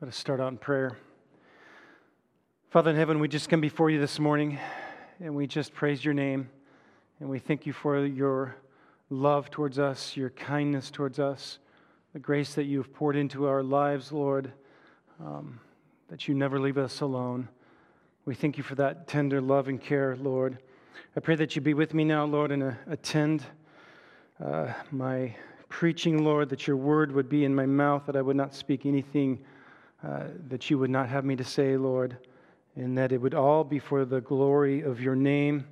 Let us start out in prayer. Father in heaven, we just come before you this morning and we just praise your name and we thank you for your love towards us, your kindness towards us, the grace that you have poured into our lives, Lord, um, that you never leave us alone. We thank you for that tender love and care, Lord. I pray that you be with me now, Lord, and uh, attend uh, my preaching, Lord, that your word would be in my mouth, that I would not speak anything uh, that you would not have me to say, Lord, and that it would all be for the glory of your name.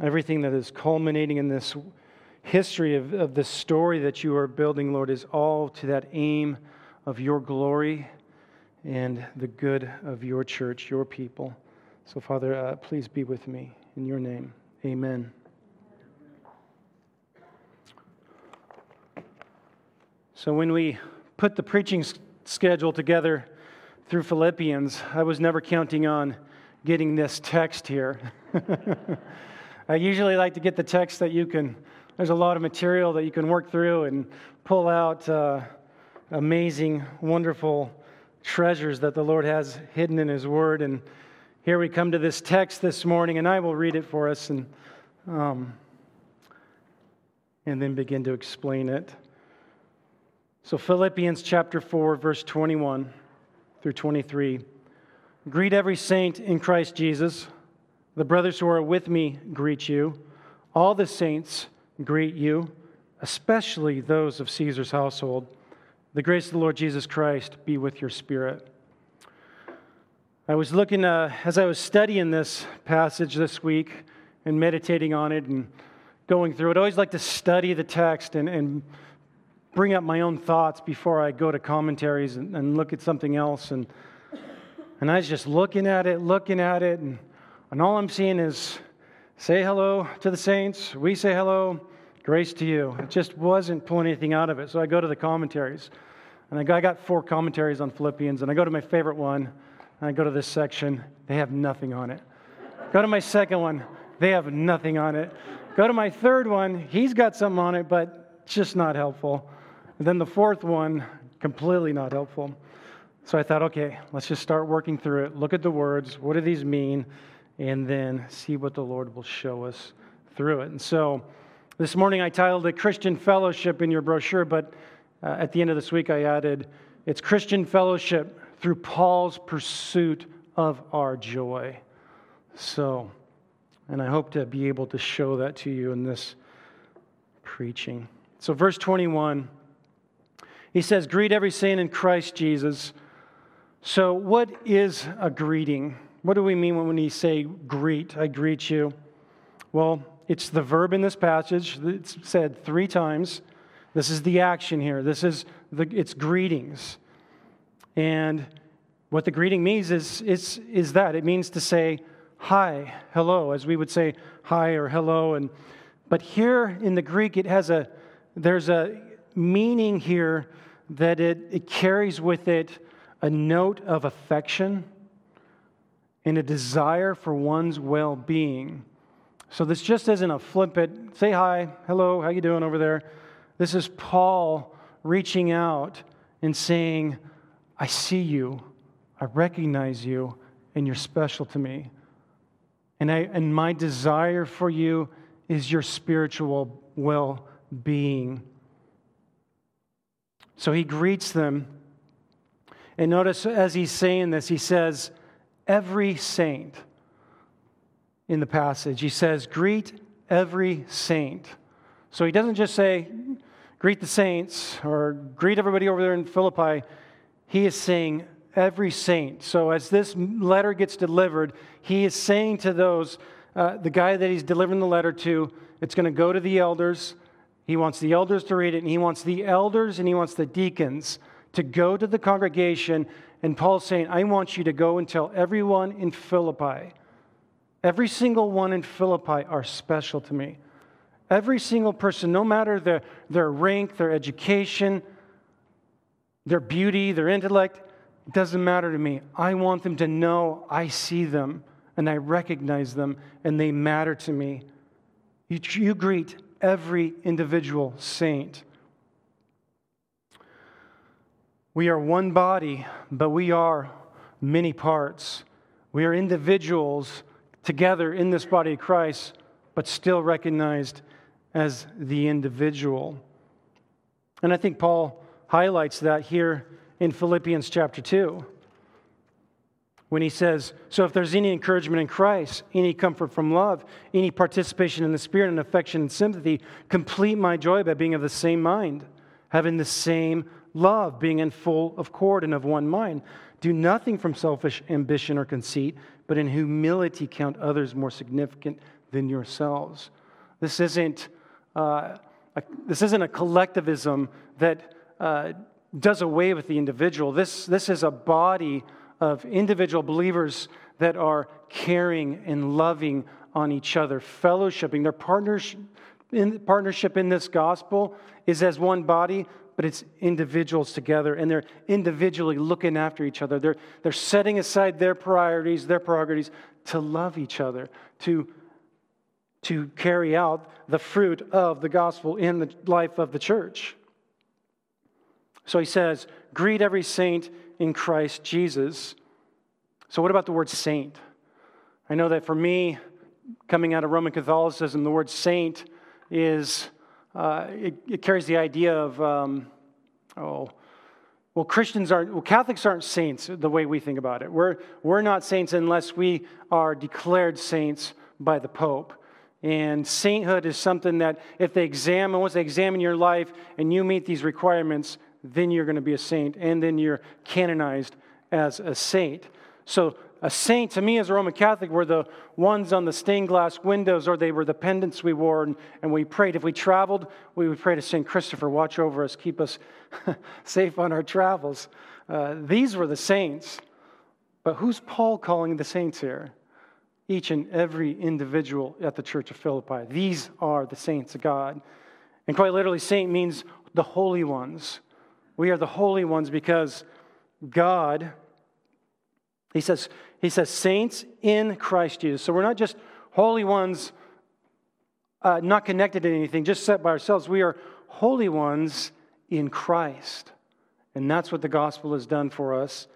Everything that is culminating in this history of, of story that you are building, Lord, is all to that aim of your glory and the good of your church, your people. So, Father, uh, please be with me in your name. Amen. So, when we put the preaching schedule together through Philippians, I was never counting on getting this text here. I usually like to get the text that you can, there's a lot of material that you can work through and pull out uh, amazing, wonderful treasures that the Lord has hidden in His Word. And here we come to this text this morning, and I will read it for us and, um, and then begin to explain it. So, Philippians chapter 4, verse 21 through 23. Greet every saint in Christ Jesus. The brothers who are with me greet you. All the saints greet you, especially those of Caesar's household. The grace of the Lord Jesus Christ be with your spirit. I was looking, uh, as I was studying this passage this week and meditating on it and going through it, I always like to study the text and, and bring up my own thoughts before I go to commentaries and, and look at something else. And, and I was just looking at it, looking at it, and, and all I'm seeing is say hello to the saints. We say hello, grace to you. It just wasn't pulling anything out of it. So I go to the commentaries. And I got, I got four commentaries on Philippians, and I go to my favorite one, and I go to this section. They have nothing on it. Go to my second one. They have nothing on it. Go to my third one. He's got something on it, but just not helpful. And then the fourth one, completely not helpful. So I thought, okay, let's just start working through it. Look at the words. What do these mean? And then see what the Lord will show us through it. And so this morning I titled it Christian Fellowship in your brochure, but uh, at the end of this week I added it's Christian Fellowship through Paul's pursuit of our joy. So, and I hope to be able to show that to you in this preaching. So, verse 21 he says, Greet every saint in Christ Jesus. So, what is a greeting? What do we mean when we say greet? I greet you. Well, it's the verb in this passage. It's said three times. This is the action here. This is the, it's greetings. And what the greeting means is, is, is that it means to say hi, hello, as we would say hi or hello. And, but here in the Greek, it has a, there's a meaning here that it, it carries with it a note of affection and a desire for one's well-being. So this just isn't a flippant, say hi, hello, how you doing over there? This is Paul reaching out and saying, I see you, I recognize you, and you're special to me. And, I, and my desire for you is your spiritual well being. So he greets them. And notice as he's saying this, he says, Every saint in the passage. He says, Greet every saint. So he doesn't just say, Greet the saints or greet everybody over there in Philippi. He is saying, Every saint. So as this letter gets delivered, he is saying to those, uh, the guy that he's delivering the letter to, it's going to go to the elders. He wants the elders to read it, and he wants the elders and he wants the deacons to go to the congregation. And Paul's saying, I want you to go and tell everyone in Philippi, every single one in Philippi are special to me. Every single person, no matter their, their rank, their education, their beauty, their intellect, doesn't matter to me. I want them to know I see them and I recognize them and they matter to me. You, you greet every individual saint. We are one body, but we are many parts. We are individuals together in this body of Christ, but still recognized as the individual. And I think Paul highlights that here in Philippians chapter 2 when he says, So if there's any encouragement in Christ, any comfort from love, any participation in the Spirit and affection and sympathy, complete my joy by being of the same mind, having the same love, being in full accord and of one mind. Do nothing from selfish ambition or conceit, but in humility count others more significant than yourselves. This isn't, uh, a, this isn't a collectivism that uh, does away with the individual. This, this is a body of individual believers that are caring and loving on each other, fellowshipping. Their partnership in, partnership in this gospel is as one body, but it's individuals together, and they're individually looking after each other. They're, they're setting aside their priorities, their priorities to love each other, to, to carry out the fruit of the gospel in the life of the church. So he says, Greet every saint in Christ Jesus. So, what about the word saint? I know that for me, coming out of Roman Catholicism, the word saint is, uh, it, it, carries the idea of, um, oh, well, Christians aren't, well, Catholics aren't saints the way we think about it. We're, we're not saints unless we are declared saints by the Pope. And sainthood is something that if they examine, once they examine your life and you meet these requirements, then you're going to be a saint, and then you're canonized as a saint. So, a saint to me as a Roman Catholic were the ones on the stained glass windows, or they were the pendants we wore, and, and we prayed. If we traveled, we would pray to St. Christopher, watch over us, keep us safe on our travels. Uh, these were the saints. But who's Paul calling the saints here? Each and every individual at the Church of Philippi. These are the saints of God. And quite literally, saint means the holy ones. We are the holy ones because God, he says, he says, saints in Christ Jesus. So we're not just holy ones, uh, not connected to anything, just set by ourselves. We are holy ones in Christ. And that's what the gospel has done for us.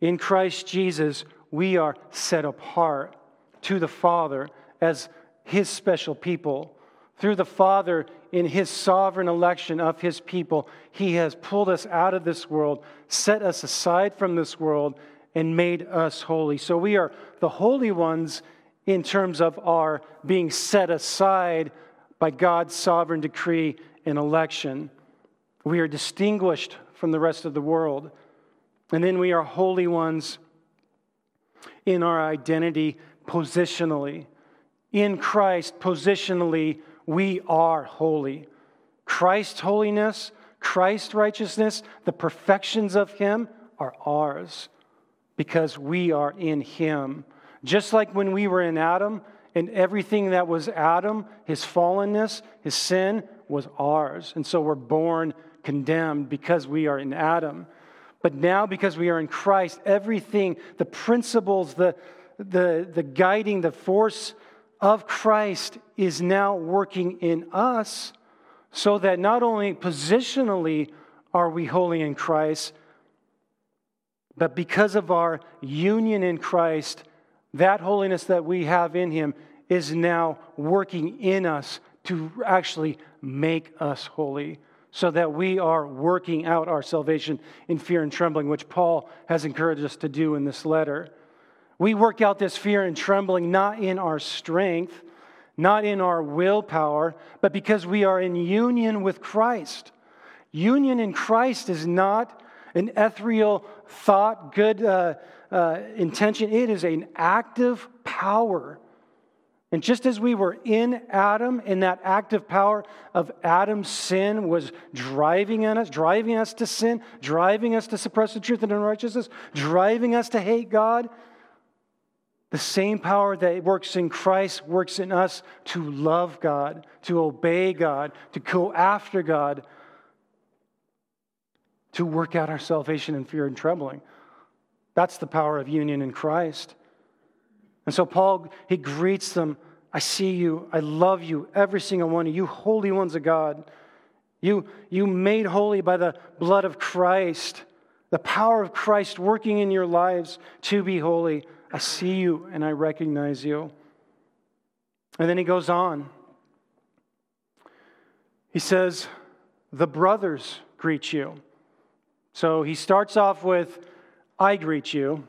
In Christ Jesus, we are set apart to the Father as his special people. Through the Father, in his sovereign election of his people, he has pulled us out of this world, set us aside from this world, and made us holy. So we are the holy ones in terms of our being set aside by God's sovereign decree and election. We are distinguished from the rest of the world. And then we are holy ones in our identity positionally. In Christ, positionally, we are holy. Christ's holiness, Christ's righteousness, the perfections of Him are ours because we are in Him. Just like when we were in Adam, and everything that was Adam, his fallenness, his sin, was ours. And so we're born condemned because we are in Adam. But now, because we are in Christ, everything, the principles, the, the, the guiding, the force of Christ is now working in us so that not only positionally are we holy in Christ, but because of our union in Christ, that holiness that we have in Him is now working in us to actually make us holy, so that we are working out our salvation in fear and trembling, which Paul has encouraged us to do in this letter. We work out this fear and trembling not in our strength, not in our willpower, but because we are in union with Christ. Union in Christ is not an ethereal thought, good uh, uh, intention. It is an active power. And just as we were in Adam, and that active power of Adam's sin was driving us, driving us to sin, driving us to suppress the truth and unrighteousness, driving us to hate God, the same power that works in Christ works in us to love God, to obey God, to go after God, to work out our salvation in fear and trembling. That's the power of union in Christ. And so Paul, he greets them I see you, I love you, every single one of you, holy ones of God. You, you made holy by the blood of Christ. the power of Christ working in your lives to be holy. I see you and I recognize you. And then he goes on. He says, The brothers greet you. So he starts off with, I greet you.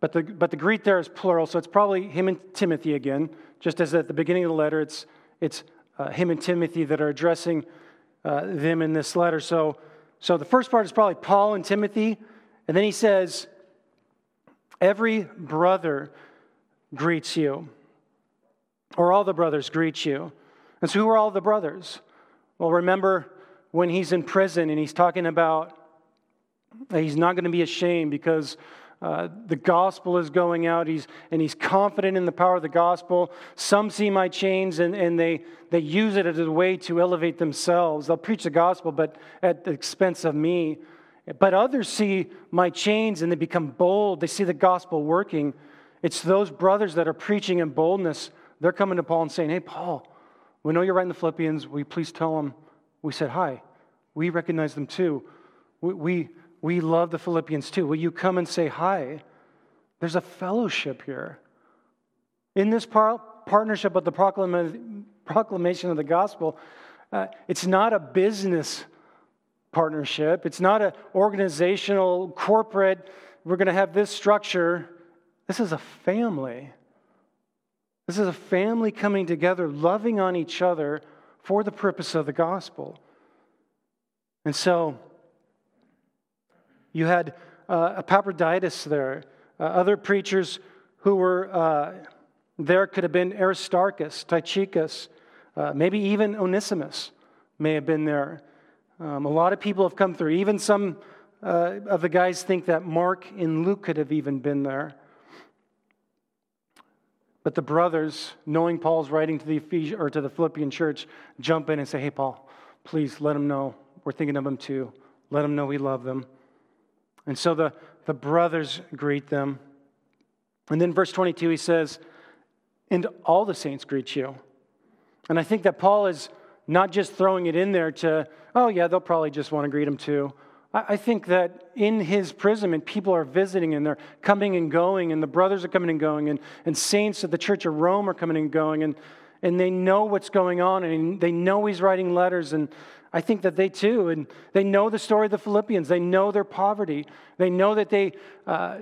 But the, but the greet there is plural, so it's probably him and Timothy again. Just as at the beginning of the letter, it's, it's uh, him and Timothy that are addressing uh, them in this letter. So, so the first part is probably Paul and Timothy. And then he says, Every brother greets you, or all the brothers greet you. And so, who are all the brothers? Well, remember when he's in prison and he's talking about he's not going to be ashamed because uh, the gospel is going out he's, and he's confident in the power of the gospel. Some see my chains and, and they, they use it as a way to elevate themselves. They'll preach the gospel, but at the expense of me. But others see my chains and they become bold. They see the gospel working. It's those brothers that are preaching in boldness. They're coming to Paul and saying, Hey, Paul, we know you're writing the Philippians. You please tell them we said hi? We recognize them too. We, we, we love the Philippians too. Will you come and say hi? There's a fellowship here. In this par- partnership of the proclamation of the gospel, uh, it's not a business partnership. It's not an organizational, corporate, we're going to have this structure. This is a family. This is a family coming together, loving on each other for the purpose of the gospel. And so you had uh, Epaphroditus there. Uh, other preachers who were uh, there could have been Aristarchus, Tychicus, uh, maybe even Onesimus may have been there. Um, a lot of people have come through. Even some uh, of the guys think that Mark and Luke could have even been there. But the brothers, knowing Paul's writing to the Ephes- or to the Philippian church, jump in and say, "Hey, Paul, please let them know we're thinking of them too. Let them know we love them." And so the, the brothers greet them. And then verse 22, he says, "And all the saints greet you." And I think that Paul is not just throwing it in there to, oh, yeah, they'll probably just want to greet him too. I think that in his prison, and people are visiting and they're coming and going, and the brothers are coming and going, and, and saints of the Church of Rome are coming and going, and, and they know what's going on, and they know he's writing letters. And I think that they too, and they know the story of the Philippians. They know their poverty. They know that they, uh,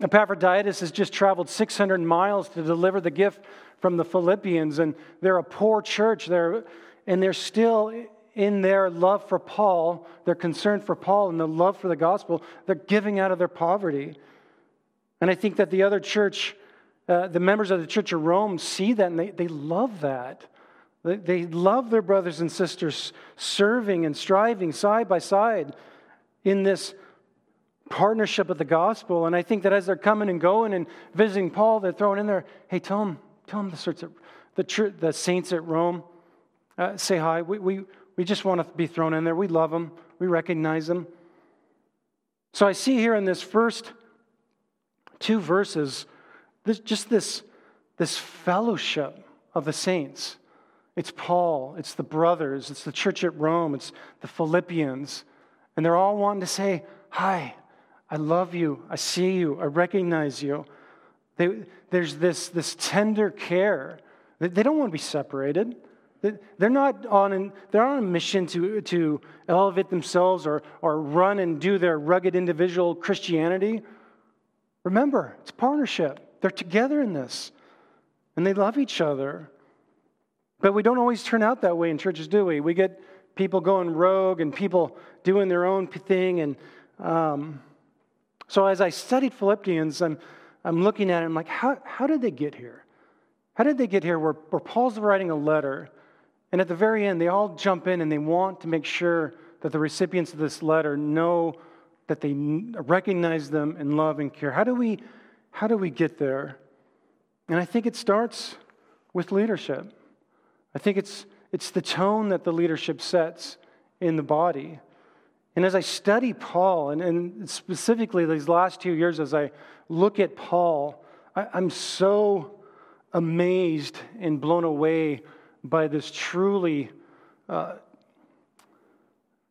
Epaphroditus has just traveled 600 miles to deliver the gift from the Philippians, and they're a poor church. They're and they're still in their love for Paul, their concern for Paul, and the love for the gospel, they're giving out of their poverty. And I think that the other church, uh, the members of the Church of Rome, see that and they, they love that. They, love their brothers and sisters serving and striving side by side in this partnership of the gospel. And I think that as they're coming and going and visiting Paul, they're throwing in there, hey, tell them, tell them the, the, the saints at Rome uh, say hi. We, we, we just want to be thrown in there. We love them, we recognize them. So I see here in this first two verses this, just this, this fellowship of the saints. It's Paul, it's the brothers, it's the church at Rome, it's the Philippians. And they're all wanting to say, Hi, I love you, I see you, I recognize you. They, there's this, this tender care. They don't want to be separated. They're not on, an, they're on a mission to, to elevate themselves or, or run and do their rugged individual Christianity. Remember, it's partnership. They're together in this, and they love each other. But we don't always turn out that way in churches, do we? We get people going rogue and people doing their own thing. And um, so as I studied Philippians, I'm, I'm looking at it, I'm like, how, how did they get here? How did they get here where, where Paul's writing a letter and at the very end, they all jump in and they want to make sure that the recipients of this letter know that they recognize them and love and care. How do we, how do we get there? And I think it starts with leadership. I think it's, it's the tone that the leadership sets in the body. And as I study Paul, and, and specifically these last two years, as I look at Paul, I, I'm so amazed and blown away by this truly. Uh,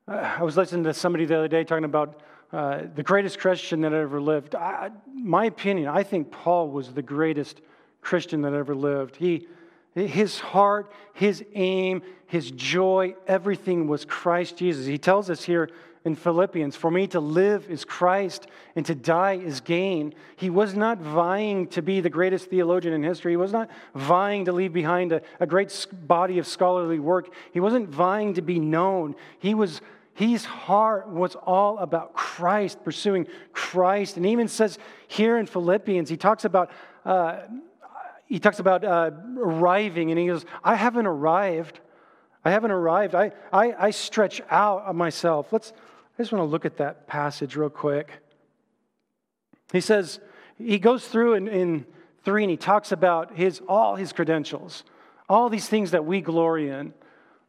I was listening to somebody the other day talking about uh, the greatest Christian that ever lived. I, my opinion, I think Paul was the greatest Christian that ever lived. He, his heart, his aim, his joy, everything was Christ Jesus. He tells us here in Philippians For me to live is Christ, and to die is gain. He was not vying to be the greatest theologian in history. He was not vying to leave behind a, a great body of scholarly work. He wasn't vying to be known. He was his heart was all about Christ, pursuing Christ. And even says here in Philippians, he talks about, uh, he talks about uh, arriving, and he goes, I haven't arrived. I haven't arrived. I, I, I stretch out myself. Let's, I just want to look at that passage real quick. He says, he goes through in, in three and he talks about his, all his credentials, all these things that we glory in,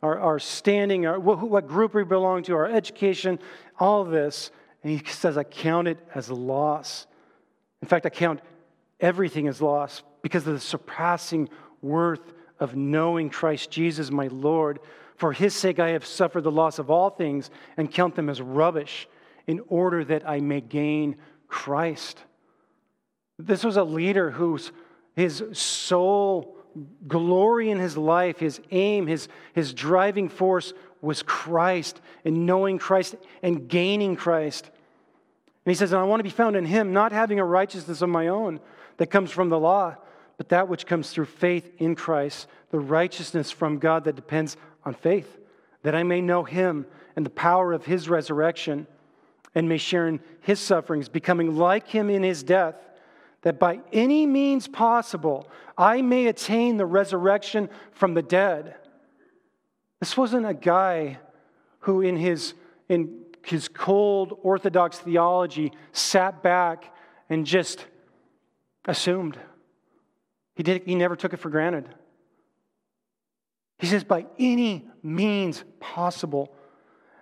our, our standing, our, what, what group we belong to, our education, all this. And he says, I count it as loss. In fact, I count everything as loss because of the surpassing worth of knowing Christ Jesus, my Lord for his sake, I have suffered the loss of all things and count them as rubbish in order that I may gain Christ. This was a leader whose his sole glory in his life, his aim, his, his driving force was Christ and knowing Christ and gaining Christ. And he says, And I want to be found in him, not having a righteousness of my own that comes from the law, but that which comes through faith in Christ, the righteousness from God that depends on faith, that I may know him and the power of his resurrection, and may share in his sufferings, becoming like him in his death, that by any means possible I may attain the resurrection from the dead. This wasn't a guy who, in his, in his cold Orthodox theology, sat back and just assumed. He, did, he never took it for granted. He says, by any means possible.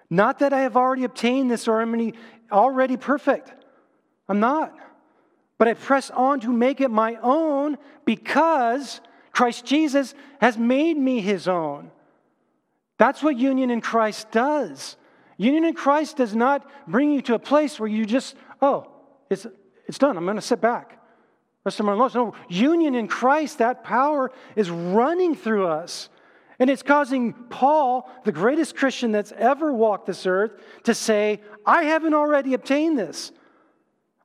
Not that I have already obtained this or am already perfect. I'm not. But I press on to make it my own because Christ Jesus has made me his own. That's what union in Christ does. Union in Christ does not bring you to a place where you just, oh, it's, it's done. I'm going to sit back. Rest of my life. No, union in Christ, that power is running through us. And it's causing Paul, the greatest Christian that's ever walked this earth, to say, I haven't already obtained this.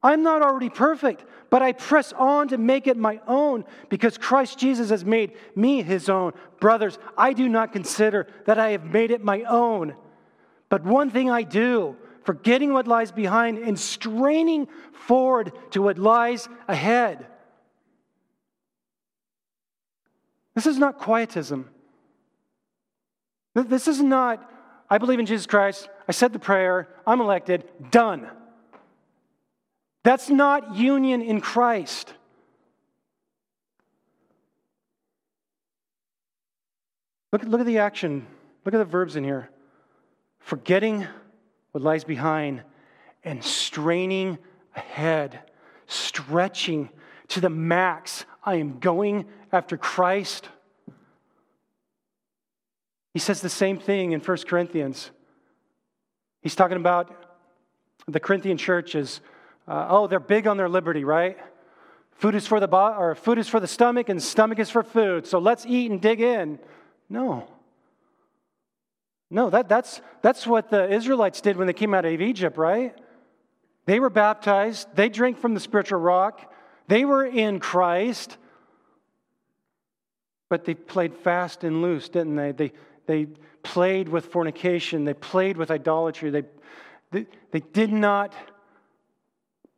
I'm not already perfect, but I press on to make it my own because Christ Jesus has made me his own. Brothers, I do not consider that I have made it my own. But one thing I do, forgetting what lies behind and straining forward to what lies ahead. This is not quietism. This is not, I believe in Jesus Christ, I said the prayer, I'm elected, done. That's not union in Christ. Look, look at the action. Look at the verbs in here. Forgetting what lies behind and straining ahead, stretching to the max. I am going after Christ. He says the same thing in 1 Corinthians. He's talking about the Corinthian church is, uh, oh, they're big on their liberty, right? Food is for the bo- or food is for the stomach, and stomach is for food. So let's eat and dig in. No. No, that, that's, that's what the Israelites did when they came out of Egypt, right? They were baptized, they drank from the spiritual rock, they were in Christ, but they played fast and loose, didn't they? They, they played with fornication. They played with idolatry. They, they, they did not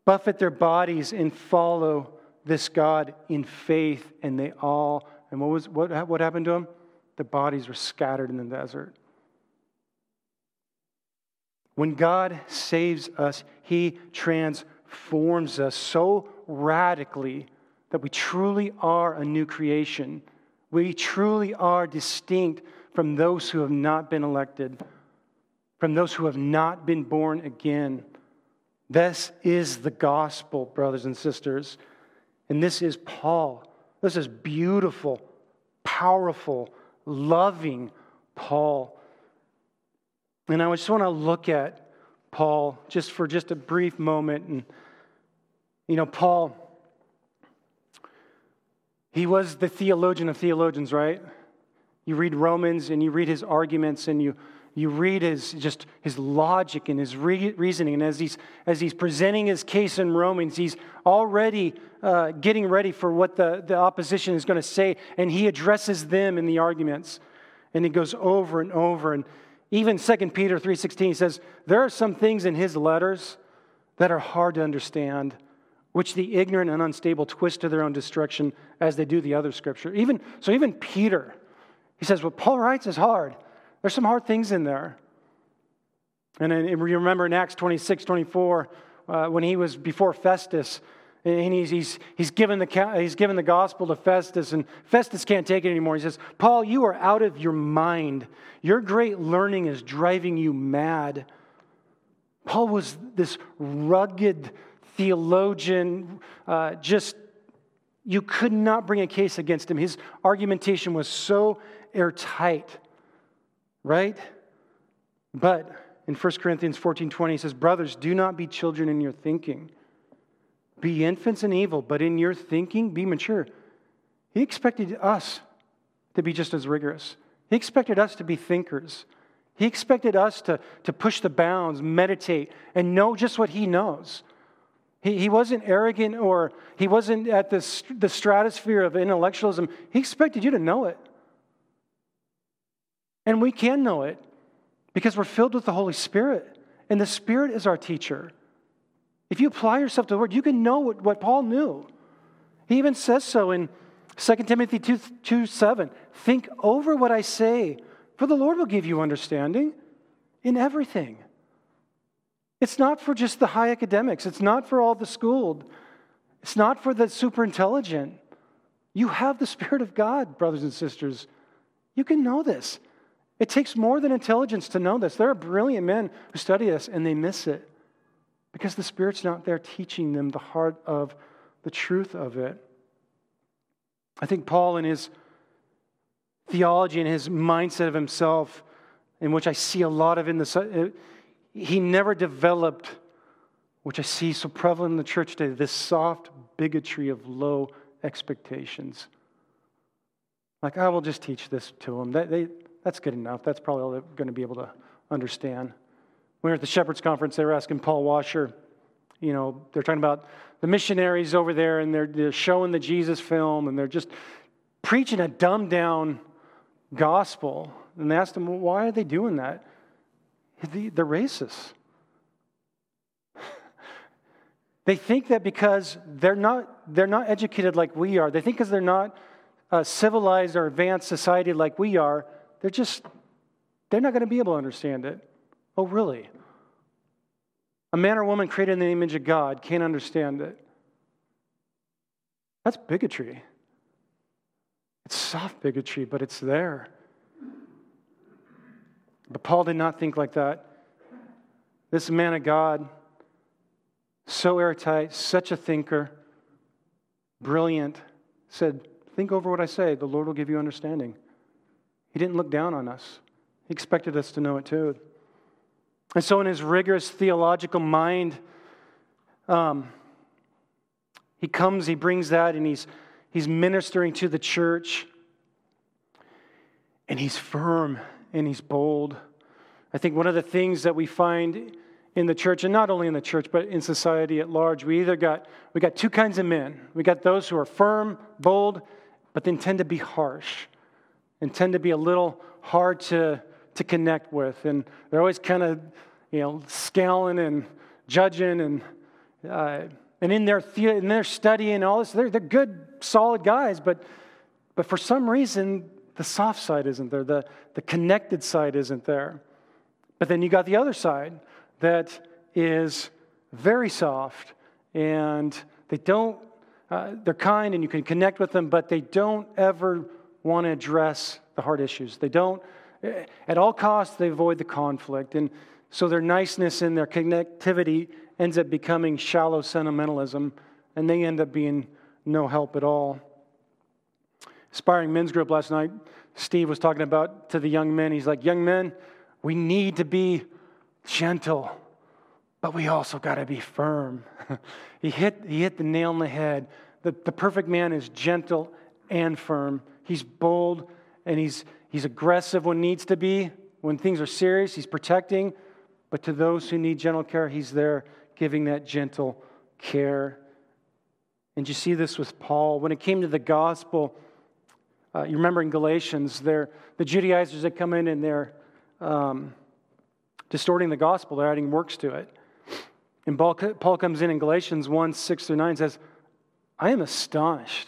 buffet their bodies and follow this God in faith. And they all, and what, was, what, what happened to them? Their bodies were scattered in the desert. When God saves us, He transforms us so radically that we truly are a new creation. We truly are distinct from those who have not been elected, from those who have not been born again. This is the gospel, brothers and sisters. And this is Paul. This is beautiful, powerful, loving Paul. And I just want to look at Paul just for just a brief moment. And, you know, Paul, he was the theologian of theologians, right? You read Romans and you read his arguments and you, you read his, just his logic and his re- reasoning. And as he's, as he's presenting his case in Romans, he's already uh, getting ready for what the, the opposition is going to say. And he addresses them in the arguments. And it goes over and over. And even 2 Peter 3.16 says, there are some things in his letters that are hard to understand, which the ignorant and unstable twist to their own destruction as they do the other scripture. Even, so even Peter, he says, what Paul writes is hard. There's some hard things in there. And, you remember in Acts 26, 24, uh, when he was before Festus, and he's, he's, he's, given the, he's given the gospel to Festus, and Festus can't take it anymore. He says, Paul, you are out of your mind. Your great learning is driving you mad. Paul was this rugged theologian, uh, just, you could not bring a case against him. His argumentation was so airtight, right? But in 1 Corinthians 14 20, he says, Brothers, do not be children in your thinking be infants in evil, but in your thinking, be mature. He expected us to be just as rigorous. He expected us to be thinkers. He expected us to, to push the bounds, meditate, and know just what He knows. He, he wasn't arrogant or he wasn't at the, the stratosphere of intellectualism. He expected you to know it. And we can know it because we're filled with the Holy Spirit, and the Spirit is our teacher. If you apply yourself to the word, you can know what, what Paul knew. He even says so in 2 Timothy 2, 2 7. Think over what I say, for the Lord will give you understanding in everything. It's not for just the high academics, it's not for all the schooled, it's not for the super intelligent. You have the Spirit of God, brothers and sisters. You can know this. It takes more than intelligence to know this. There are brilliant men who study this and they miss it because the Spirit's not there teaching them the heart of the truth of it. I think Paul, in his theology and his mindset of himself, in which I see a lot of in the, he never developed, which I see so prevalent in the church today, this soft bigotry of low expectations. Like, I will just teach this to them. That, they, that's good enough. That's probably all they're going to be able to understand. We were at the Shepherds Conference, they were asking Paul Washer, you know, they're talking about the missionaries over there and they're, they're showing the Jesus film and they're just preaching a dumbed down gospel. And they asked him, well, why are they doing that? They're racist. they think that because they're not, they're not educated like we are, they think because they're not a civilized or advanced society like we are, they're just, they're not going to be able to understand it. Oh, really? A man or woman created in the image of God can't understand it. That's bigotry. It's soft bigotry, but it's there. But Paul did not think like that. This man of God, so airtight, such a thinker, brilliant, said, Think over what I say. The Lord will give you understanding. He didn't look down on us, He expected us to know it too. And so, in his rigorous theological mind, um, he comes, he brings that, and he's, he's ministering to the church. And he's firm and he's bold. I think one of the things that we find in the church, and not only in the church, but in society at large, we either got we got two kinds of men. We got those who are firm, bold, but then tend to be harsh and tend to be a little hard to to connect with. And they're always kind of, you know, scaling and judging and, uh, and in their, the- in their study and all this, they're, they're good, solid guys, but, but for some reason, the soft side isn't there, the, the connected side isn't there. But then you got the other side that is very soft and they don't, uh, they're kind and you can connect with them, but they don't ever want to address the hard issues. They don't at all costs, they avoid the conflict. And so their niceness and their connectivity ends up becoming shallow sentimentalism, and they end up being no help at all. Aspiring men's group last night, Steve was talking about to the young men. He's like, Young men, we need to be gentle. but we also got to be firm. he, hit, he hit the nail on the head. The, the perfect man is gentle and firm. He's bold and he's, he's aggressive when needs to be. When things are serious, he's protecting. But to those who need gentle care, he's there giving that gentle care. And you see this with Paul. When it came to the gospel, uh, you remember in Galatians, there the Judaizers that come in and they're um, distorting the gospel, they're adding works to it. And Paul, Paul comes in in Galatians 1 6 through 9 says, I am astonished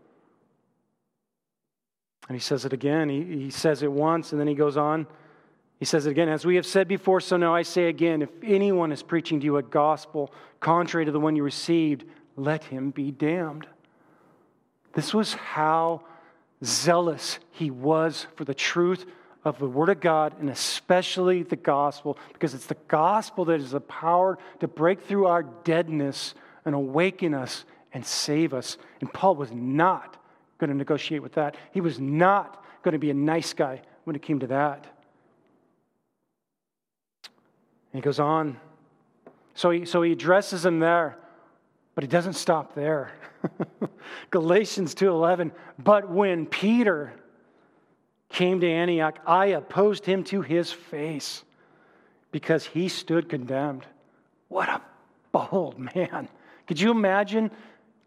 And he says it again. He, he says it once, and then he goes on. He says it again. As we have said before, so now I say again if anyone is preaching to you a gospel contrary to the one you received, let him be damned. This was how zealous he was for the truth of the Word of God and especially the gospel, because it's the gospel that is the power to break through our deadness and awaken us and save us. And Paul was not going to negotiate with that. He was not going to be a nice guy when it came to that. And he goes on. So he, so he addresses him there, but he doesn't stop there. Galatians 2:11, but when Peter came to Antioch, I opposed him to his face because he stood condemned. What a bold man. Could you imagine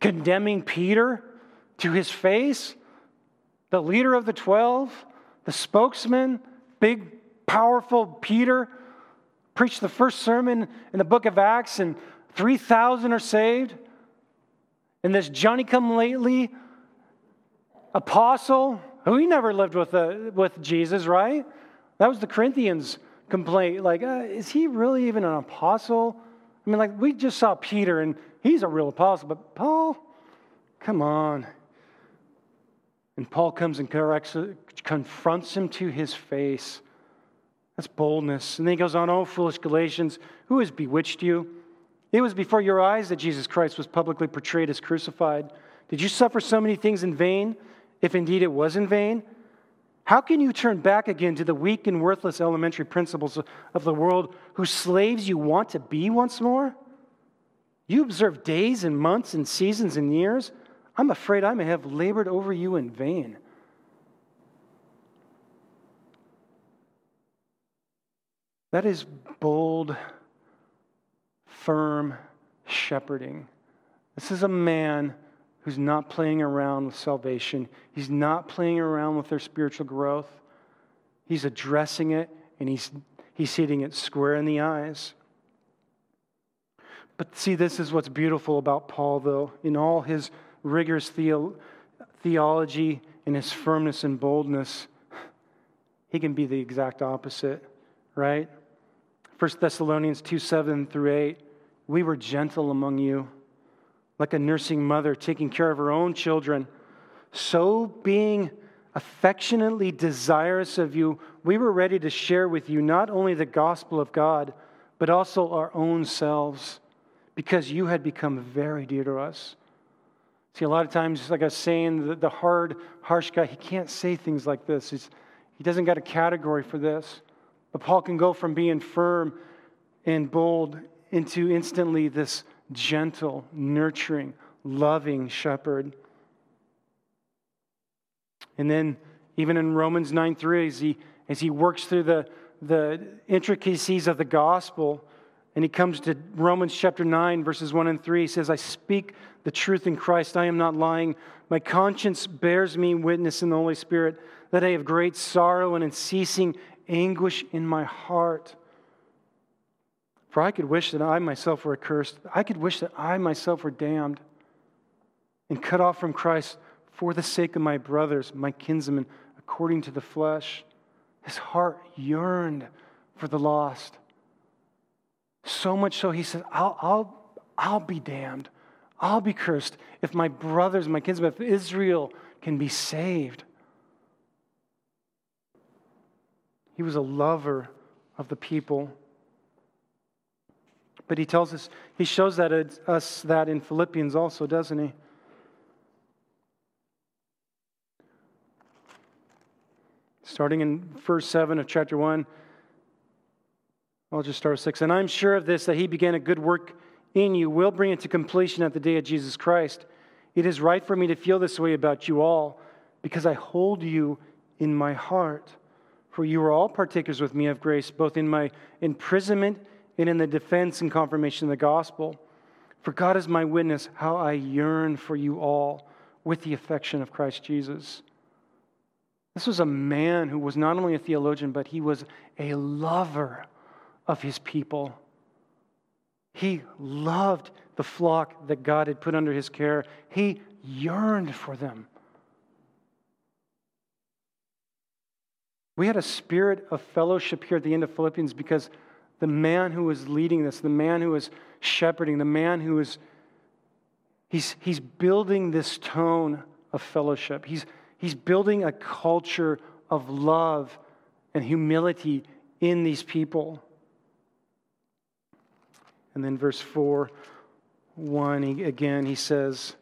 condemning Peter to his face? The leader of the 12, the spokesman, big, powerful Peter, preached the first sermon in the book of Acts, and 3,000 are saved. And this Johnny come lately apostle who he never lived with, uh, with Jesus, right? That was the Corinthians' complaint. Like, uh, is he really even an apostle? I mean, like, we just saw Peter, and he's a real apostle, but Paul, come on. And Paul comes and corrects, confronts him to his face. That's boldness. And then he goes on, Oh, foolish Galatians, who has bewitched you? It was before your eyes that Jesus Christ was publicly portrayed as crucified. Did you suffer so many things in vain? if indeed it was in vain? How can you turn back again to the weak and worthless elementary principles of the world whose slaves you want to be once more? You observe days and months and seasons and years. I'm afraid I may have labored over you in vain. That is bold, firm shepherding. This is a man who's not playing around with salvation. He's not playing around with their spiritual growth. He's addressing it and he's, he's hitting it square in the eyes. But see, this is what's beautiful about Paul, though. In all his rigorous theo- theology and his firmness and boldness, he can be the exact opposite, right? 1 Thessalonians 2 7 through 8. We were gentle among you like a nursing mother taking care of her own children, so being affectionately desirous of you, we were ready to share with you not only the gospel of God, but also our own selves, because you had become very dear to us. See, a lot of times, like I was saying, the, the hard, harsh guy, he can't say things like this. He's, he doesn't got a category for this. But Paul can go from being firm and bold into instantly this gentle, nurturing, loving shepherd. And then, even in Romans 9 3, as he, as he works through the, the intricacies of the gospel, and he comes to Romans chapter 9, verses 1 and 3, he says, I speak the truth in Christ. I am not lying. My conscience bears me witness in the Holy Spirit that I have great sorrow and unceasing anguish in my heart. For I could wish that I myself were accursed. I could wish that I myself were damned and cut off from Christ for the sake of my brothers, my kinsmen, according to the flesh. His heart yearned for the lost. So much so, he said, I'll, I'll, I'll be damned. I'll be cursed if my brothers, my kinsmen, if Israel can be saved. He was a lover of the people. But he tells us, he shows that us that in Philippians also, doesn't he? Starting in verse 7 of chapter 1, I'll just start with 6. And I'm sure of this, that he began a good work in you, will bring it to completion at the day of Jesus Christ. It is right for me to feel this way about you all, because I hold you in my heart. For you are all partakers with me of grace, both in my imprisonment and in the defense and confirmation of the gospel. For God is my witness, how I yearn for you all with the affection of Christ Jesus. This was a man who was not only a theologian, but he was a lover of his people. He loved the flock that God had put under his care, he yearned for them. We had a spirit of fellowship here at the end of Philippians because the man who was leading this, the man who was shepherding, the man who was, he's, he's building this tone of fellowship. He's, he's building a culture of love and humility in these people. And then verse 4, 1, he, again, he says,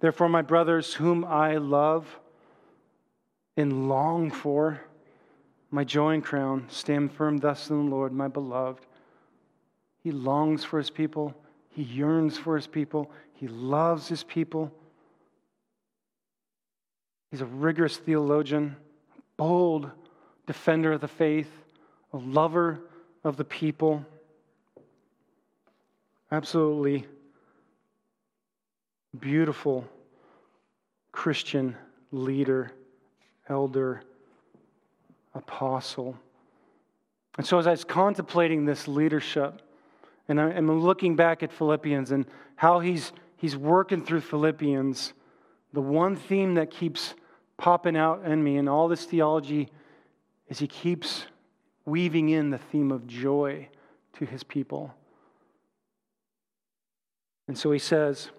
Therefore, my brothers, whom I love and long for, my joy and crown. Stand firm thus in the Lord, my beloved. He longs for his people, he yearns for his people, he loves his people. He's a rigorous theologian, bold defender of the faith, a lover of the people. Absolutely beautiful Christian leader, elder apostle. And so, as I was contemplating this leadership, and I'm looking back at Philippians and how he's, he's working through Philippians, the one theme that keeps popping out in me in all this theology is he keeps weaving in the theme of joy to his people. And so he says,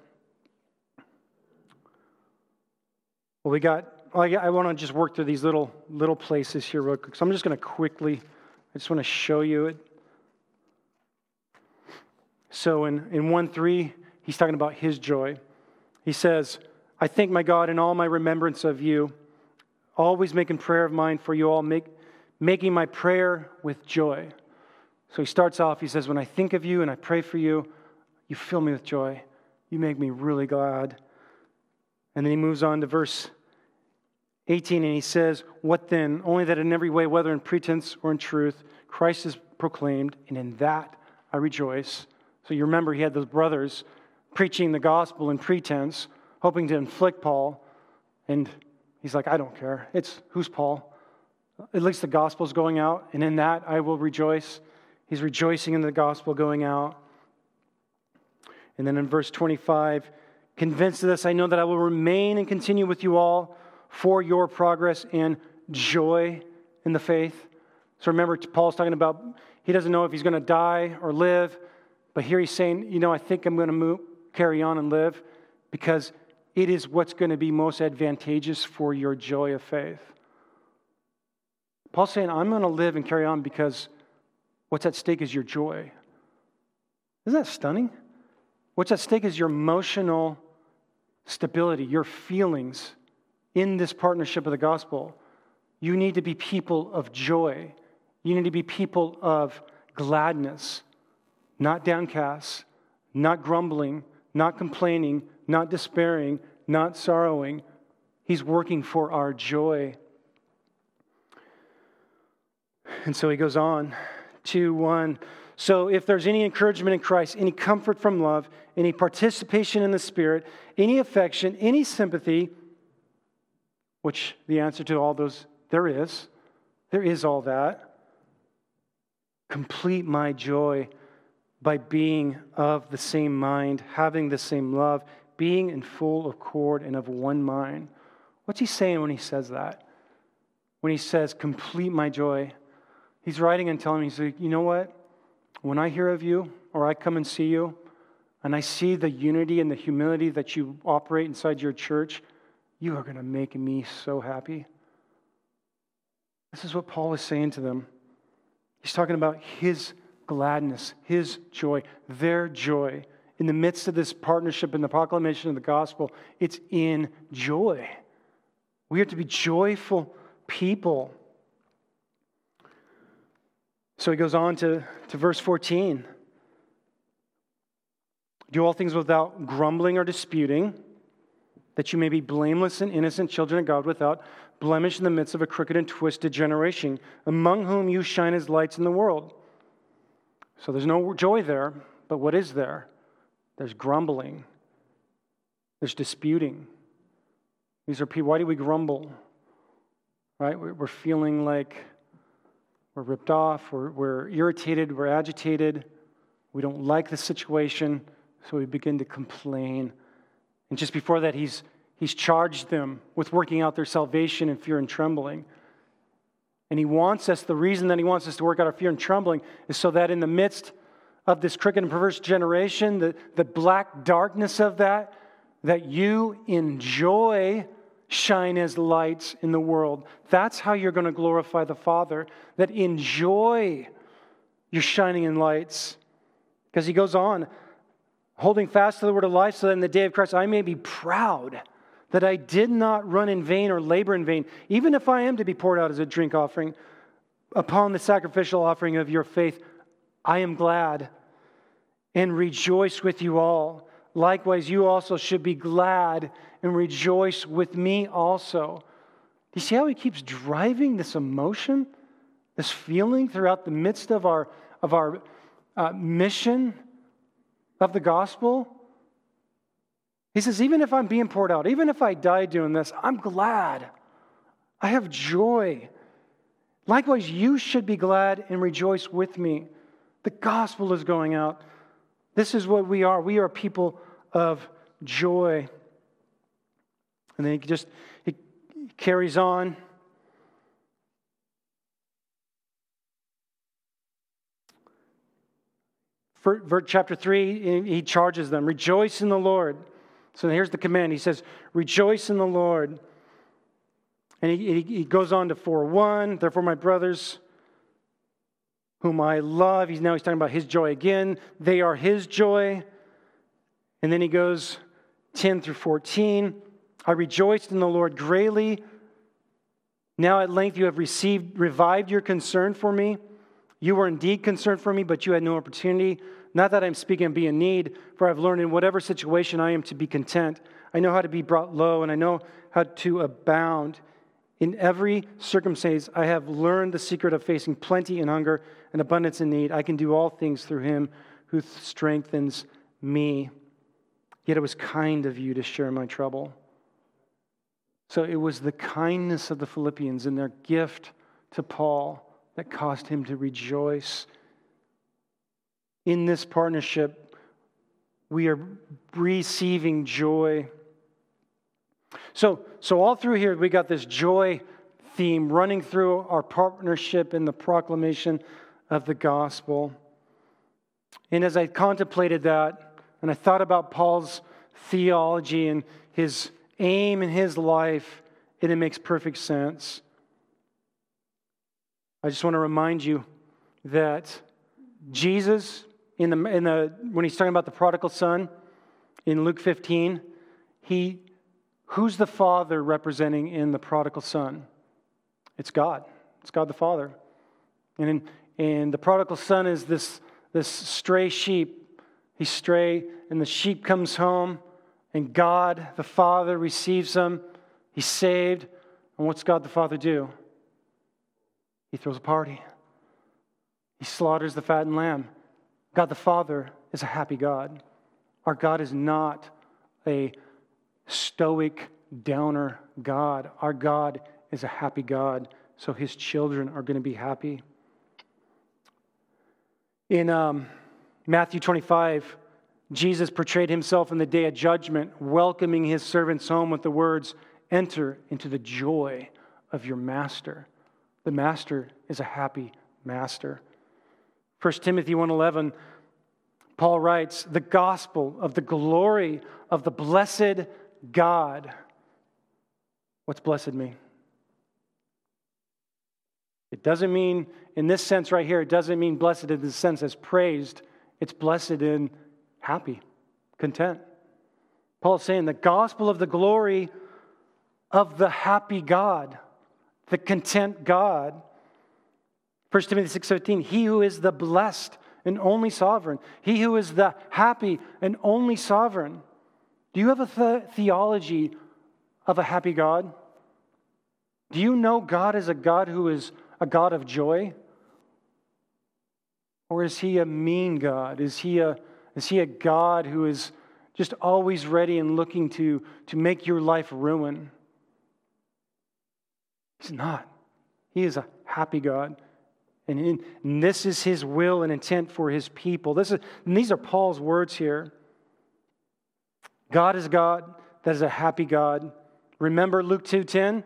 Well, we got I want to just work through these little little places here real quick. So I'm just going to quickly, I just want to show you it. So in, in 1 3, he's talking about his joy. He says, I thank my God in all my remembrance of you, always making prayer of mine for you all, make, making my prayer with joy. So he starts off, he says, When I think of you and I pray for you, you fill me with joy. You make me really glad. And then he moves on to verse 18, and he says, What then? Only that in every way, whether in pretense or in truth, Christ is proclaimed, and in that I rejoice. So you remember he had those brothers preaching the gospel in pretense, hoping to inflict Paul. And he's like, I don't care. It's who's Paul? At least the gospel's going out, and in that I will rejoice. He's rejoicing in the gospel going out. And then in verse 25, convinced of this, I know that I will remain and continue with you all for your progress and joy in the faith. So remember, Paul's talking about he doesn't know if he's going to die or live, but here he's saying, you know, I think I'm going to move, carry on and live because it is what's going to be most advantageous for your joy of faith. Paul's saying, I'm going to live and carry on because what's at stake is your joy. Isn't that stunning? What's at stake is your emotional stability, your feelings, in this partnership of the gospel, you need to be people of joy. You need to be people of gladness, not downcast, not grumbling, not complaining, not despairing, not sorrowing. He's working for our joy. And so he goes on to 1. So if there's any encouragement in Christ, any comfort from love, any participation in the Spirit, any affection, any sympathy, which the answer to all those, there is. There is all that. Complete my joy by being of the same mind, having the same love, being in full accord and of one mind. What's he saying when he says that? When he says, complete my joy, he's writing and telling me, he's like, you know what? When I hear of you or I come and see you, and I see the unity and the humility that you operate inside your church, you are going to make me so happy. This is what Paul is saying to them. He's talking about his gladness, his joy, their joy. In the midst of this partnership and the proclamation of the gospel, it's in joy. We are to be joyful people. So he goes on to, to verse 14. Do all things without grumbling or disputing, that you may be blameless and innocent children of God without blemish in the midst of a crooked and twisted generation, among whom you shine as lights in the world. So there's no joy there, but what is there? There's grumbling, there's disputing. These are people, why do we grumble? Right? We're feeling like we're ripped off, we're, we're irritated, we're agitated, we don't like the situation. So we begin to complain. And just before that, he's, he's charged them with working out their salvation in fear and trembling. And he wants us, the reason that he wants us to work out our fear and trembling is so that in the midst of this crooked and perverse generation, the, the black darkness of that, that you enjoy shine as lights in the world. That's how you're going to glorify the Father, that enjoy your shining in lights. Because he goes on, holding fast to the word of life, so that in the day of Christ I may be proud that I did not run in vain or labor in vain, even if I am to be poured out as a drink offering upon the sacrificial offering of your faith. I am glad and rejoice with you all. Likewise, you also should be glad and rejoice with me also. You see how he keeps driving this emotion, this feeling throughout the midst of our, of our uh, mission? of the gospel? He says, even if I'm being poured out, even if I die doing this, I'm glad. I have joy. Likewise, you should be glad and rejoice with me. The gospel is going out. This is what we are. We are people of joy. And then he just he carries on. Verse chapter 3, he charges them rejoice in the Lord. So here's the command. He says, Rejoice in the Lord. And he, he goes on to 4 1. Therefore, my brothers, whom I love, he's now he's talking about his joy again. They are his joy. And then he goes 10 through 14. I rejoiced in the Lord greatly. Now at length you have received, revived your concern for me. You were indeed concerned for me, but you had no opportunity. Not that I'm speaking be in need, for I've learned in whatever situation I am to be content. I know how to be brought low, and I know how to abound. In every circumstance, I have learned the secret of facing plenty and hunger and abundance and need. I can do all things through him who strengthens me. Yet it was kind of you to share my trouble. So it was the kindness of the Philippians and their gift to Paul that caused him to rejoice. In this partnership, we are receiving joy. So, so all through here, we got this joy theme running through our partnership in the proclamation of the gospel. And as I contemplated that, and I thought about Paul's theology and his aim in his life, and it makes perfect sense. I just want to remind you that Jesus, in the, in the, when he's talking about the prodigal son in Luke 15, he, who's the father representing in the prodigal son? It's God. It's God the Father. And, in, and the prodigal son is this, this stray sheep. He's stray, and the sheep comes home, and God the Father receives him. He's saved. And what's God the Father do? He throws a party. He slaughters the fattened lamb. God the Father is a happy God. Our God is not a stoic downer God. Our God is a happy God, so his children are going to be happy. In um, Matthew 25, Jesus portrayed himself in the day of judgment, welcoming his servants home with the words, Enter into the joy of your master. The master is a happy master. 1 Timothy 1:11 Paul writes, "The gospel of the glory of the blessed God." What's blessed mean? It doesn't mean, in this sense right here, it doesn't mean blessed in the sense as praised. It's blessed in happy, content. Paul's saying the gospel of the glory of the happy God, the content God. 1 Timothy 6:17, he who is the blessed and only sovereign, he who is the happy and only sovereign. Do you have a th- theology of a happy God? Do you know God is a God who is a God of joy? Or is he a mean God? Is he a, is he a God who is just always ready and looking to, to make your life ruin? He's not. He is a happy God. And, in, and this is his will and intent for his people. This is, these are Paul's words here. God is God that is a happy God. Remember Luke 2:10?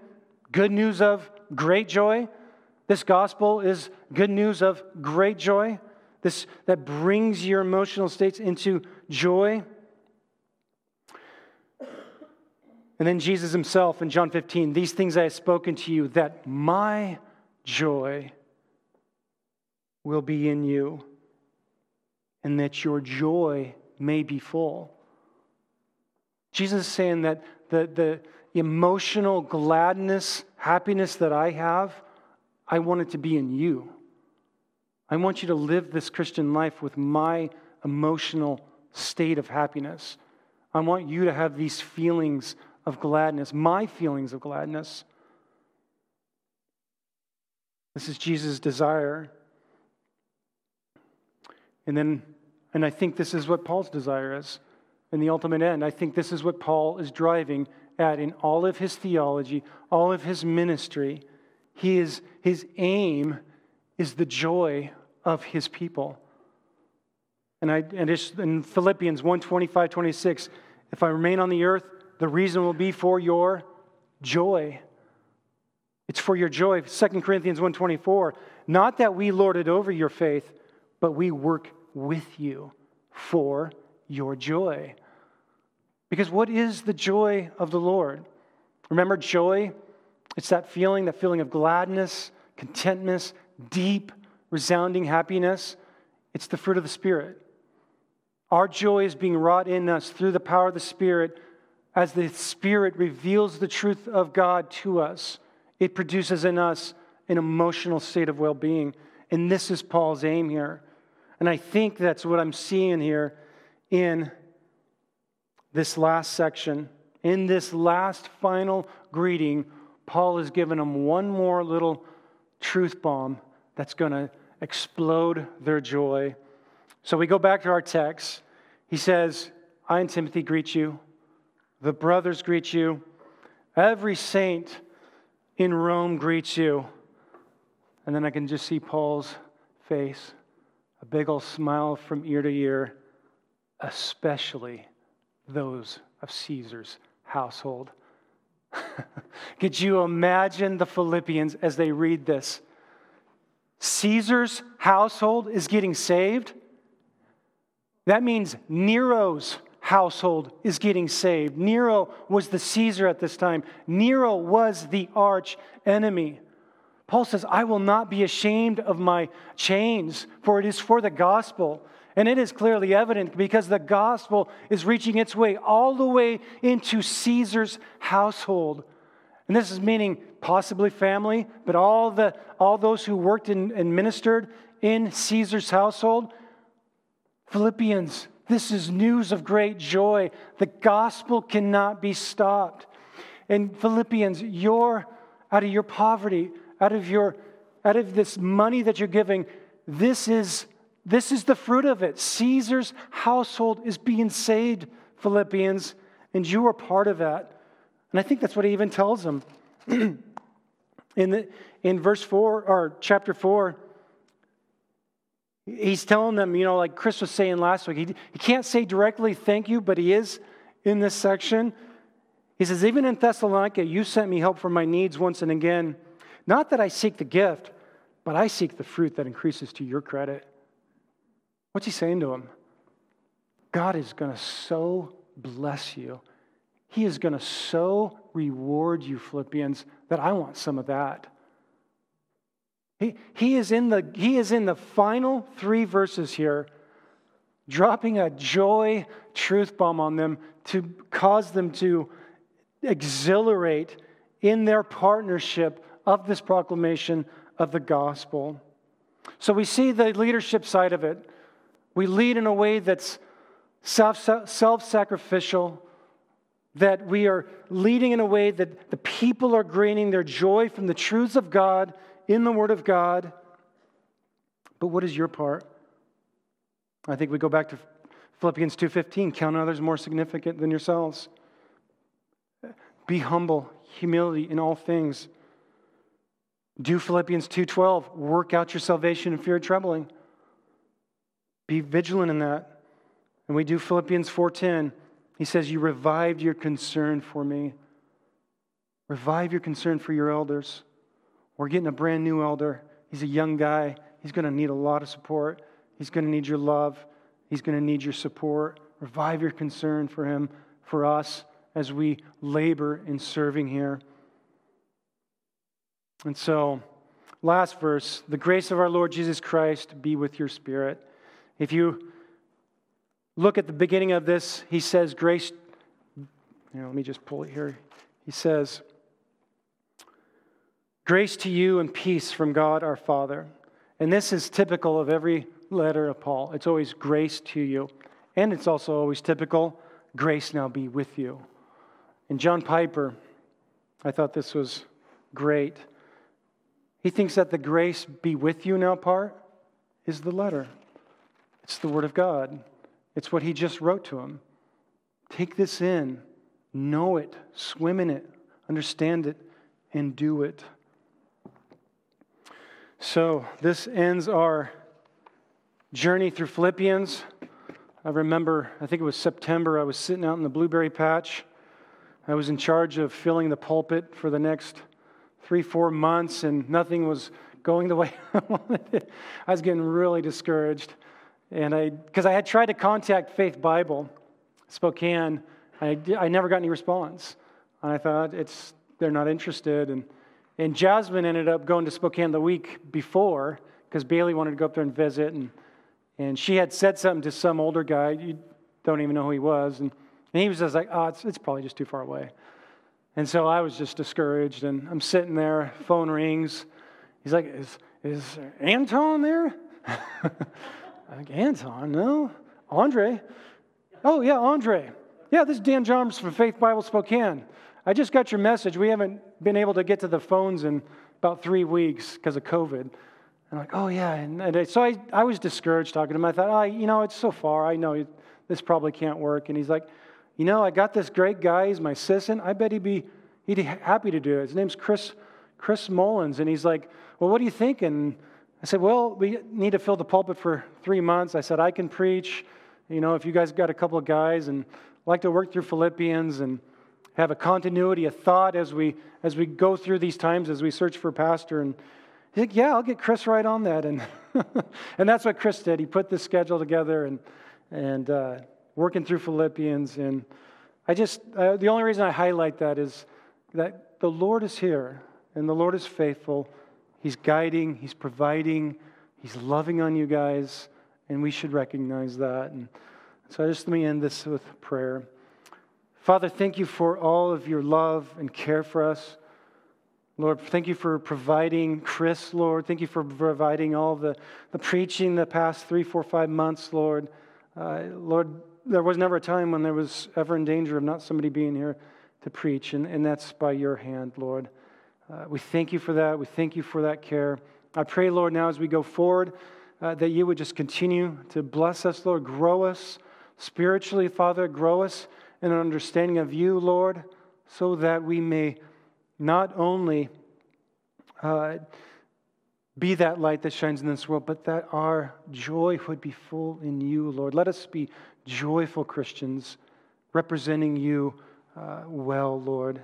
Good news of great joy. This gospel is good news of great joy. This that brings your emotional states into joy. And then Jesus himself in John 15, these things I have spoken to you, that my joy will be in you, and that your joy may be full. Jesus is saying that the, the emotional gladness, happiness that I have, I want it to be in you. I want you to live this Christian life with my emotional state of happiness. I want you to have these feelings of gladness, my feelings of gladness. This is Jesus' desire. And then, and I think this is what Paul's desire is in the ultimate end. I think this is what Paul is driving at in all of his theology, all of his ministry. He is, his aim is the joy of his people. And, I, and in Philippians 1 25, 26, if I remain on the earth, the reason will be for your joy. It's for your joy. 2 Corinthians 1:24, not that we lord it over your faith, but we work with you for your joy. Because what is the joy of the Lord? Remember joy? It's that feeling, that feeling of gladness, contentness, deep, resounding happiness. It's the fruit of the Spirit. Our joy is being wrought in us through the power of the Spirit as the Spirit reveals the truth of God to us, it produces in us an emotional state of well being. And this is Paul's aim here. And I think that's what I'm seeing here in this last section. In this last final greeting, Paul has given them one more little truth bomb that's going to explode their joy. So we go back to our text. He says, I and Timothy greet you the brothers greet you. Every saint in Rome greets you. And then I can just see Paul's face, a big old smile from ear to ear, especially those of Caesar's household. Could you imagine the Philippians as they read this? Caesar's household is getting saved. That means Nero's household is getting saved. Nero was the Caesar at this time, Nero was the arch enemy. Paul says, I will not be ashamed of my chains, for it is for the gospel. And it is clearly evident because the gospel is reaching its way all the way into Caesar's household. And this is meaning possibly family, but all, the, all those who worked and ministered in Caesar's household. Philippians, this is news of great joy. The gospel cannot be stopped. In Philippians, you're out of your poverty, out of your out of this money that you're giving, this is this is the fruit of it. Caesar's household is being saved, Philippians, and you are part of that. And I think that's what he even tells them. in, the, in verse 4 or chapter 4, He's telling them, you know, like Chris was saying last week, he, he can't say directly thank you, but he is in this section. He says, Even in Thessalonica, you sent me help for my needs once and again. Not that I seek the gift, but I seek the fruit that increases to your credit. What's he saying to him? God is going to so bless you. He is going to so reward you, Philippians, that I want some of that. He, he, is in the, he is in the final three verses here, dropping a joy truth bomb on them to cause them to exhilarate in their partnership of this proclamation of the gospel. So we see the leadership side of it. We lead in a way that's self sacrificial, that we are leading in a way that the people are gaining their joy from the truths of God in the Word of God. But what is your part? I think we go back to Philippians 2:15, count others more significant than yourselves. Be humble, humility in all things. Do Philippians 2:12, work out your salvation in fear and trembling. Be vigilant in that. And we do Philippians 4:10. He says, "You revived your concern for me." Revive your concern for your elders. We're getting a brand new elder. He's a young guy. He's going to need a lot of support. He's going to need your love. He's going to need your support. Revive your concern for him, for us, as we labor in serving here. And so, last verse the grace of our Lord Jesus Christ be with your spirit. If you look at the beginning of this, he says, Grace, you know, let me just pull it here. He says, Grace to you and peace from God our Father. And this is typical of every letter of Paul. It's always grace to you. And it's also always typical grace now be with you. And John Piper, I thought this was great. He thinks that the grace be with you now part is the letter, it's the Word of God, it's what he just wrote to him. Take this in, know it, swim in it, understand it, and do it. So, this ends our journey through Philippians. I remember, I think it was September, I was sitting out in the blueberry patch. I was in charge of filling the pulpit for the next three, four months, and nothing was going the way I wanted it. I was getting really discouraged. And I, because I had tried to contact Faith Bible, Spokane, I, I never got any response. And I thought, it's, they're not interested. And and Jasmine ended up going to Spokane the week before because Bailey wanted to go up there and visit. And, and she had said something to some older guy. You don't even know who he was. And, and he was just like, oh, it's, it's probably just too far away. And so I was just discouraged. And I'm sitting there, phone rings. He's like, is, is Anton there? Like, Anton? No. Andre? Oh, yeah, Andre. Yeah, this is Dan Johns from Faith Bible Spokane. I just got your message. We haven't been able to get to the phones in about three weeks because of COVID. And I'm like, oh, yeah. And, and so I, I was discouraged talking to him. I thought, oh, you know, it's so far. I know this probably can't work. And he's like, you know, I got this great guy. He's my assistant. I bet he'd be, he'd be happy to do it. His name's Chris, Chris Mullins. And he's like, well, what are you thinking? I said, well, we need to fill the pulpit for three months. I said, I can preach. You know, if you guys got a couple of guys and like to work through Philippians and have a continuity, a thought as we as we go through these times as we search for a pastor. And he's like, yeah, I'll get Chris right on that. And and that's what Chris did. He put this schedule together and and uh, working through Philippians. And I just uh, the only reason I highlight that is that the Lord is here and the Lord is faithful. He's guiding. He's providing. He's loving on you guys, and we should recognize that. And so just let me end this with prayer. Father, thank you for all of your love and care for us. Lord, thank you for providing Chris, Lord. Thank you for providing all the, the preaching the past three, four, five months, Lord. Uh, Lord, there was never a time when there was ever in danger of not somebody being here to preach, and, and that's by your hand, Lord. Uh, we thank you for that. We thank you for that care. I pray, Lord, now as we go forward, uh, that you would just continue to bless us, Lord, grow us spiritually, Father, grow us in an understanding of you, Lord, so that we may not only uh, be that light that shines in this world, but that our joy would be full in you, Lord. Let us be joyful Christians representing you uh, well, Lord.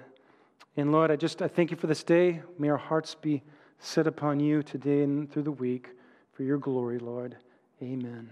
And Lord, I just I thank you for this day. May our hearts be set upon you today and through the week for your glory, Lord. Amen.